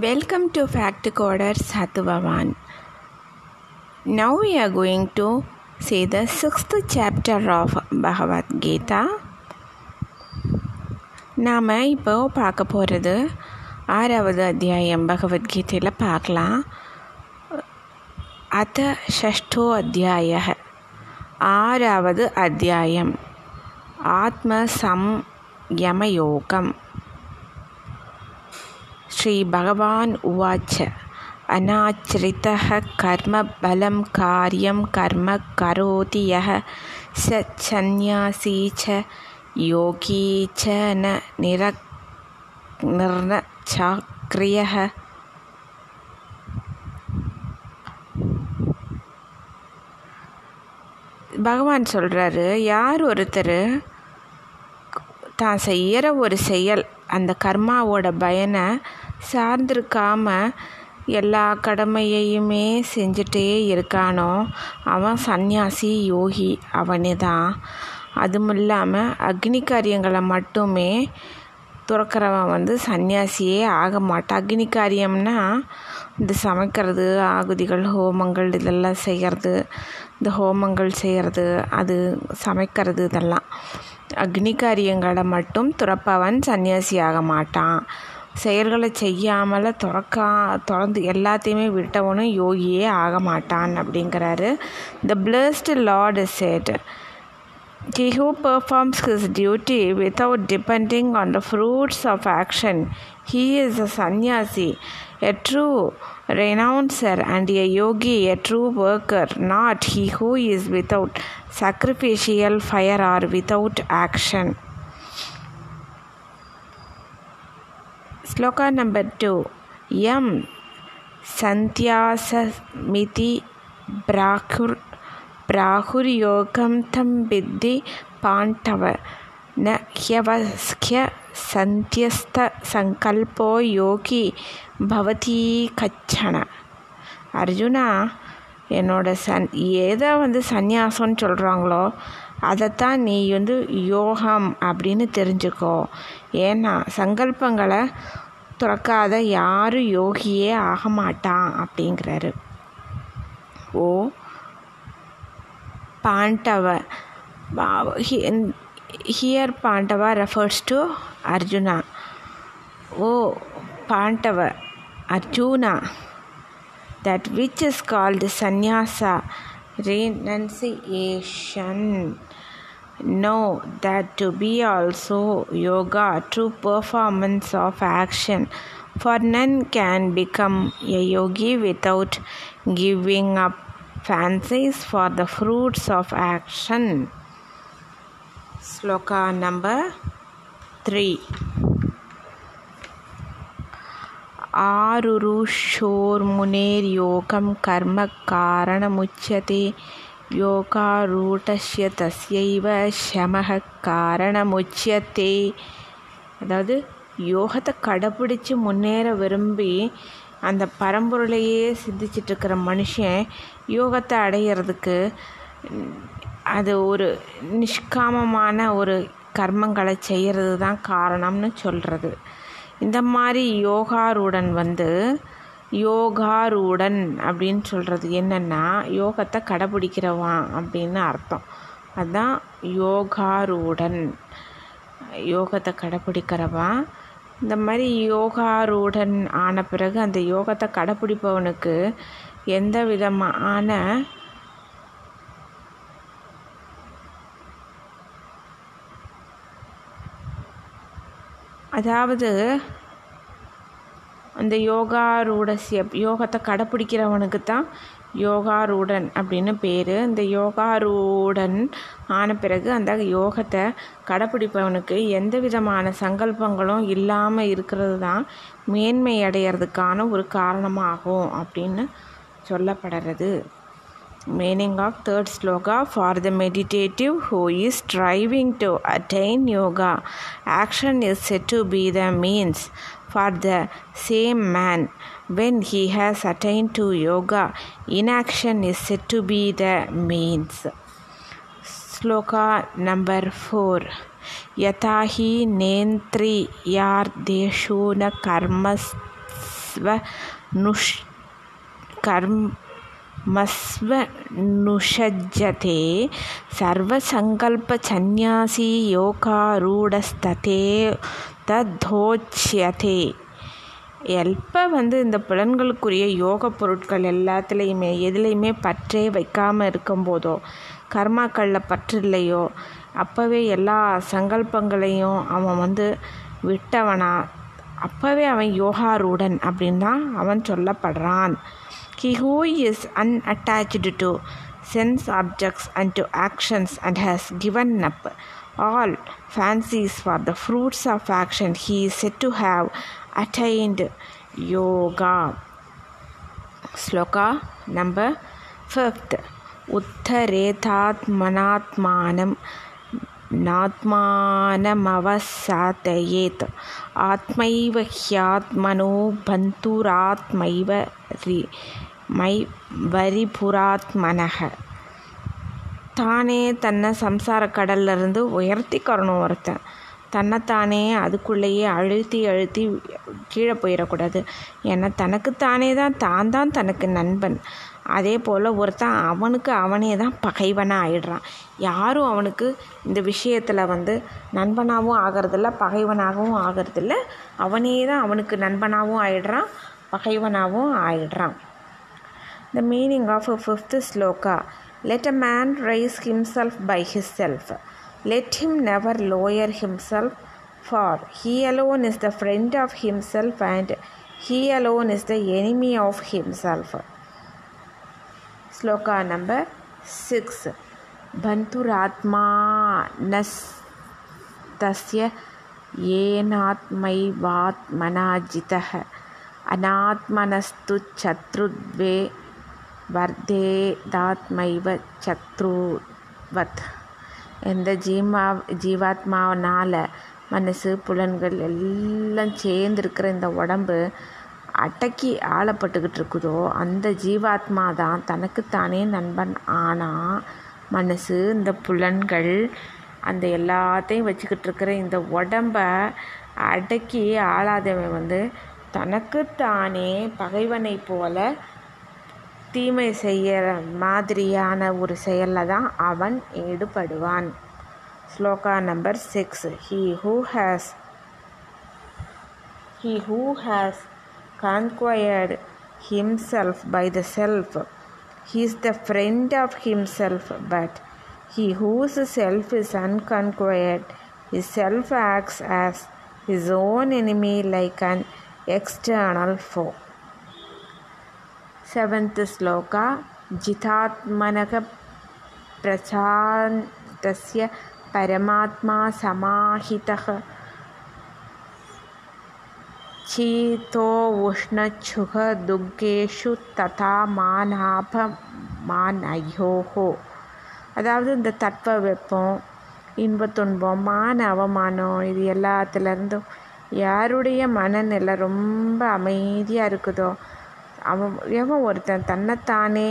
Welcome to Fact Coder Sathuvavan. Now we are going to see the sixth chapter of Bhagavad Gita. நாம் இப்போ பார்க்க போகிறது ஆறாவது அத்தியாயம் பகவத்கீதையில் பார்க்கலாம் அத ஷஷ்டோ அத்தியாய ஆறாவது அத்தியாயம் ஆத்ம சம்யமயோகம் श्रीभगवान् उवाच अनाचरितः कर्मबलं कार्यं कर्म करोति यः स सन्न्यासी च योगी च न निर निर्नचाक्रियः பகவான் சொல்கிறாரு யார் ஒருத்தர் தான் செய்கிற ஒரு செயல் அந்த கர்மாவோட பயனை சார்ந்திருக்காம எல்லா கடமையையுமே செஞ்சுட்டே இருக்கானோ அவன் சந்நியாசி யோகி அவனே தான் அதுவும் இல்லாமல் அக்னி காரியங்களை மட்டுமே துறக்கிறவன் வந்து சன்னியாசியே ஆக மாட்டான். அக்னி காரியம்னா இந்த சமைக்கிறது ஆகுதிகள் ஹோமங்கள் இதெல்லாம் செய்கிறது இந்த ஹோமங்கள் செய்கிறது அது சமைக்கிறது இதெல்லாம். அக்னி காரியங்களை மட்டும் துறப்பவன் சன்னியாசி ஆக மாட்டான். செயல்களை செய்யாமல் துறக்கா திறந்து எல்லாத்தையுமே விட்டவனும் யோகியே ஆக மாட்டான் அப்படிங்கிறாரு the blessed lord said He who performs his duty without depending on the fruits of action, he is a sannyasi, a true renouncer, and a yogi, a true worker, not he who is without sacrificial fire or without action. Sloka number two M சந்தியாசமிதி பிராகுர் பிராகுர்யோகம் தம் வித்தி பாண்டவ ந ஹியவஸ்ய சந்தியஸ்த சங்கல்போ யோகி பவதி கச்சன அர்ஜுனா என்னோட Sun எதை வந்து சந்நியாசம்னு சொல்கிறாங்களோ அதைத்தான் நீ வந்து யோகம் அப்படின்னு தெரிஞ்சுக்கோ ஏன்னா சங்கல்பங்களை துறக்காத யாரும் யோகியே ஆக மாட்டான் அப்படிங்கிறாரு O Pandava here Pandava refers to Arjuna O Pandava Arjuna that which is called sannyasa renunciation. Know that to be also yoga, true performance of action. For none can become a yogi without giving up fancies for the fruits of action. Sloka number 3 आरुरुषोर्मुनेर्योगं कर्म कारणमुच्यते யோகாரூட்டஸ்ய தஸ்யைவ ஷமக காரணமுச்சியத்தே அதாவது யோகத்தை கடைப்பிடிச்சு முன்னேற விரும்பி அந்த பரம்பொருளையே சிந்திச்சிட்டு இருக்கிற மனுஷன் யோகத்தை அடையிறதுக்கு அது ஒரு நிஷ்காமமான ஒரு கர்மங்களை செய்கிறது தான் காரணம்னு சொல்கிறது இந்த மாதிரி யோகாரூடன் வந்து யோகாரூடன் அப்படின்னு சொல்கிறது என்னென்னா யோகத்தை கடைப்பிடிக்கிறவான் அப்படின்னு அர்த்தம். அதுதான் யோகாரூடன். யோகத்தை கடைப்பிடிக்கிறவன் இந்த மாதிரி யோகாரூடன் ஆன பிறகு அந்த யோகத்தை கடைப்பிடிப்பவனுக்கு எந்த விதமான அதாவது அந்த யோகாரூடசிய யோகத்தை கடைப்பிடிக்கிறவனுக்கு தான் யோகாரூடன் அப்படின்னு பேர். இந்த யோகாரூடன் ஆன பிறகு அந்த யோகத்தை கடைப்பிடிப்பவனுக்கு எந்த விதமான சங்கல்பங்களும் இல்லாமல் இருக்கிறது தான் மேன்மை அடையிறதுக்கான ஒரு காரணமாகும் அப்படின்னு சொல்லப்படுறது. meaning of third sloka for the meditative who is striving to attain yoga action is said to be the means for the same man when he has attained to yoga inaction is said to be the means sloka number 4 यथा हि नेन्द्रियार्देषु न कर्म கர்மஸ்வ நுஷ் சர்வசங்கல்பசந்நியாசி யோகாரூடஸ்ததே தத்தோச்சியதே எப்போ வந்து இந்த புலன்களுக்குரிய யோக பொருட்கள் எல்லாத்துலேயுமே எதுலேயுமே பற்றே வைக்காமல் இருக்கும்போதோ கர்மாக்களில் பற்று இல்லையோ அப்போவே எல்லா சங்கல்பங்களையும் அவன் வந்து விட்டவனா அப்போவே அவன் யோகாரூடன் அப்படின்னு தான் அவன் சொல்லப்படுறான். He who is unattached to sense objects and to actions and has given up all fancies for the fruits of action, he is said to have attained yoga. Sloka number 5th उत्तरेतात्मनात्मानं नात्मानमवसातयेत् आत्मैव ह्यात्मनो बन्धुरात्मैव my వరిపురాత్మనహ தானே தன்னை சம்சார கடல்லேருந்து உயர்த்திக்கிறணும் ஒருத்தன். தன்னைத்தானே அதுக்குள்ளேயே அழுத்தி அழுத்தி கீழே போயிடக்கூடாது. ஏன்னா தனக்குத்தானே தான் தான் தான் தனக்கு நண்பன். அதே போல் ஒருத்தன் அவனுக்கு அவனே தான் பகைவனாக ஆயிடுறான். யாரும் அவனுக்கு இந்த விஷயத்தில் வந்து நண்பனாகவும் ஆகிறதில்ல பகைவனாகவும் ஆகிறதில்ல. அவனே தான் அவனுக்கு நண்பனாகவும் ஆயிடுறான் பகைவனாகவும் ஆயிடுறான். The meaning of a fifth sloka Let a man raise himself by himself. Let him never lower himself, for he alone is the friend of himself and he alone is the enemy of himself. Sloka number 6 बन्धुरात्मा न तस्य येनात्मैवात्मना जितः अनात्मनस्तु शत्रुद्वे வர்தேதாத்மைவ சத்ருவத். எந்த ஜீமா ஜீவாத்மாவனால் மனசு புலன்கள் எல்லாம் சேர்ந்துருக்கிற இந்த உடம்பு அடக்கி ஆளப்பட்டுக்கிட்டு இருக்குதோ அந்த ஜீவாத்மா தான் தனக்குத்தானே நண்பன். ஆனால் மனசு இந்த புலன்கள் அந்த எல்லாத்தையும் வச்சுக்கிட்டு இருக்கிற இந்த உடம்ப அடக்கி ஆளாதவன் வந்து தனக்குத்தானே பகைவனை போல தீமை செய்கிற மாதிரியான ஒரு செயலில் தான் அவன் ஈடுபடுவான் shloka number six he who has he who has conquered himself by the self he is the friend of himself but he whose self is unconquered his self acts as his own enemy like an external foe seventh shloka जितात्मनः प्रशान्तस्य परमात्मा समाहितः शीतो उष्णच्छुः दुःखेषु तथा மானாபமானயோஹோ அதாவது இந்த தட்ப வெப்பம் இன்ப துன்பம் மான அவமானம் இது எல்லாத்துலேருந்தும் யாருடைய மனநிலை ரொம்ப அமைதியாக இருக்குதோ அவன் எவன் ஒருத்தன் தன்னைத்தானே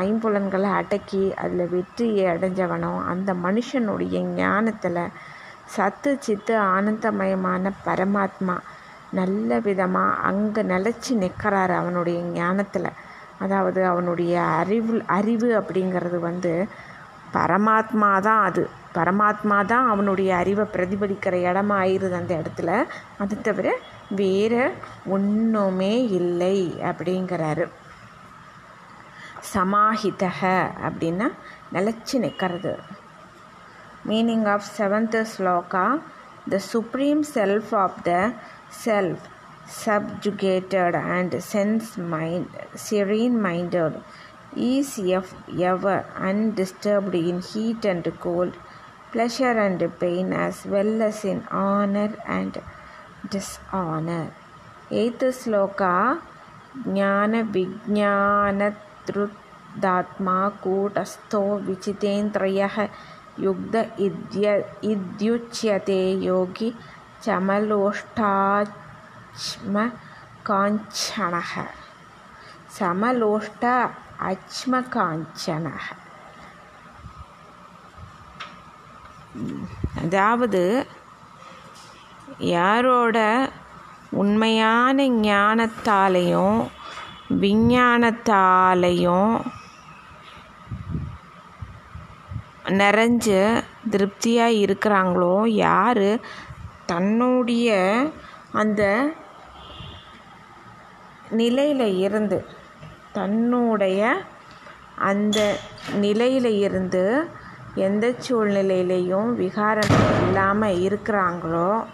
ஐம்புலன்களை அடக்கி அதில் வெற்றியை அடைஞ்சவனோ அந்த மனுஷனுடைய ஞானத்தில் சத்து சித்து ஆனந்தமயமான பரமாத்மா நல்ல விதமாக அங்கே நிலச்சி நிற்கிறாரு அவனுடைய ஞானத்தில். அதாவது அவனுடைய அறிவு அறிவு அப்படிங்கிறது வந்து பரமாத்மா தான் அது. பரமாத்மா தான் அவனுடைய அறிவை பிரதிபலிக்கிற இடமா ஆயிடுது அந்த இடத்துல. அது தவிர வேறு ஒன்றுமே இல்லை அப்படிங்கிறாரு சமாஹிதக அப்படின்னா நிலச்சி நிற்கிறது meaning of seventh shloka the supreme self of the self subjugated and sense mind serene minded is ever undisturbed in heat and cold pleasure and pain as well as in honor and dishonour eighth shloka ಜ್ಞಾನ ವಿಜ್ಞಾನತೃದಾತ್ಮ ಕೂಟಸ್ಥೋ ವಿಜಿತೇಂದ್ರಿಯ ಯುಗ್ಧ ಇದ್ಯ ಇದ್ಯುಚ್ಯತೆ ಯೋಗಿ ಚಮಲೋಷ್ಟಾಚ್ಮ ಕಾಂಚನ ಸಮಲೋಷ್ಟ ಅಚ್ಮ ಕಾಂಚನ அதாவது யாரோட உண்மையான ஞானத்தாலையும் விஞ்ஞானத்தாலையும் நிறைஞ்சு திருப்தியாக இருக்கிறாங்களோ யார்? தன்னுடைய அந்த நிலையில் இருந்து தன்னுடைய அந்த நிலையில் இருந்து எந்த சூழ்நிலையிலையும் விகாரம் இல்லாமல் இருக்கிறாங்களோ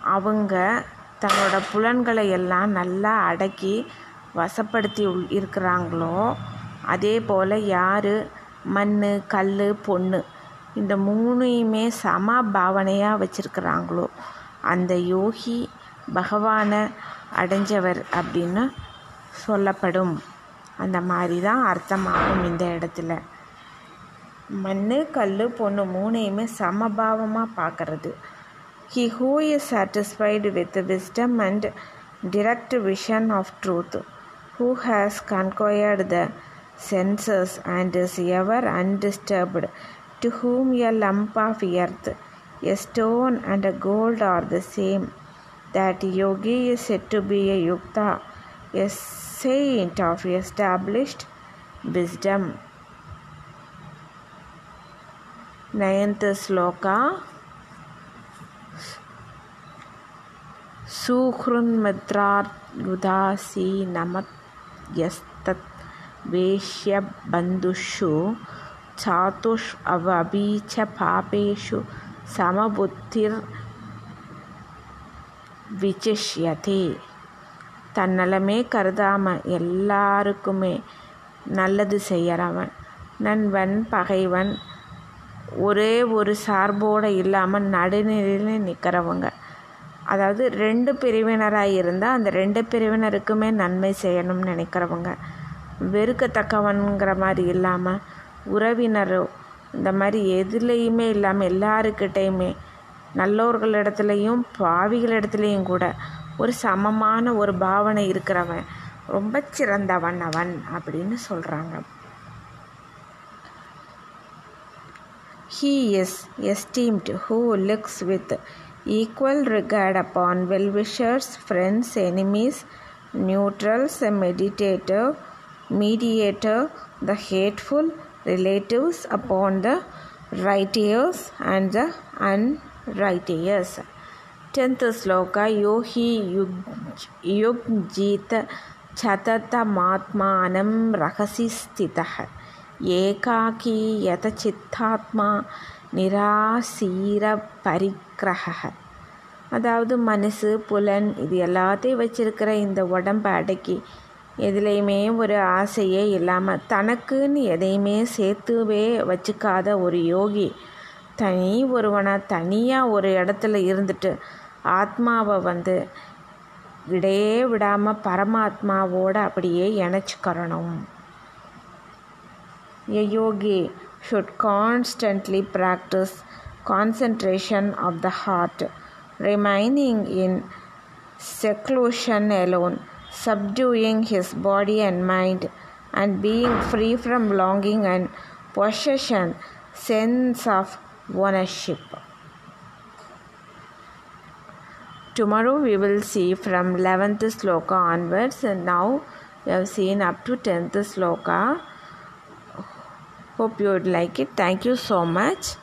அவங்க தன்னோட புலன்களை எல்லாம் நல்லா அடக்கி வசப்படுத்தி உள் இருக்கிறாங்களோ அதே போல் யார்? மண் கல் பொண்ணு இந்த மூணையுமே சம பாவனையாக வச்சுருக்கிறாங்களோ அந்த யோகி பகவானை அடைஞ்சவர் அப்படின்னு சொல்லப்படும். அந்த மாதிரி தான் அர்த்தமாகும் இந்த இடத்துல. மண் கல் பொண்ணு மூணையுமே சமபாவமாக பார்க்கறது. He who is satisfied with wisdom and direct vision of truth, who has conquered the senses and is ever undisturbed, to whom a lump of earth, a stone, and a gold are the same, that yogi is said to be a yukta, a saint of established wisdom. Ninth sloka. सुहृन्मित्रार्युदासीनमत् वेश्यबन्धुषु चातुष् अवपि च पापेषु சமபுத்திர்விசிஷ்யதே தன்னலமே கருதாம எல்லாருக்குமே நல்லது செய்யறவன் நண்பன் பகைவன் ஒரே ஒரு சார்போடு இல்லாமல் நடுநிலையில் நிற்கிறவங்க அதாவது ரெண்டு பிரிவினராக இருந்தால் அந்த ரெண்டு பிரிவினருக்குமே நன்மை செய்யணும்னு நினைக்கிறவங்க. வெறுக்கத்தக்கவனுங்கிற மாதிரி இல்லாமல் உறவினரோ இந்த மாதிரி எதுலேயுமே இல்லாமல் எல்லாருக்கிட்டேயுமே நல்லோர்களிடத்துலையும் பாவிகளிடத்துலையும் கூட ஒரு சமமான ஒரு பாவனை இருக்கிறவன் ரொம்ப சிறந்தவன் அவன் அப்படின்னு சொல்கிறாங்க he is esteemed who looks with equal regard upon well-wishers, friends, enemies, neutrals, a meditator, mediator, the hateful, relatives upon the righteous and the unrighteous. Tenth sloka Yohi Yugjita Chatatamatmanam Rahasi Stitah Yekaki Yatachitatma நிராசீர பரிக்கிரக அதாவது மனசு புலன் இது எல்லாத்தையும் வச்சிருக்கிற இந்த உடம்பை அடக்கி எதுலேயுமே ஒரு ஆசையே இல்லாமல் தனக்குன்னு எதையுமே சேர்த்துவே வச்சுக்காத ஒரு யோகி தனி ஒருவனாக தனியாக ஒரு இடத்துல இருந்துட்டு ஆத்மாவை வந்து விடையே விடாமல் பரமாத்மாவோட அப்படியே இணைச்சிக்கிறணும். யோகி should constantly practice concentration of the heart, remaining in seclusion alone, subduing his body and mind, and being free from longing and possession, sense of ownership. Tomorrow we will see from 11th sloka onwards, and now we have seen up to 10th sloka. Hope you would like it. Thank you so much.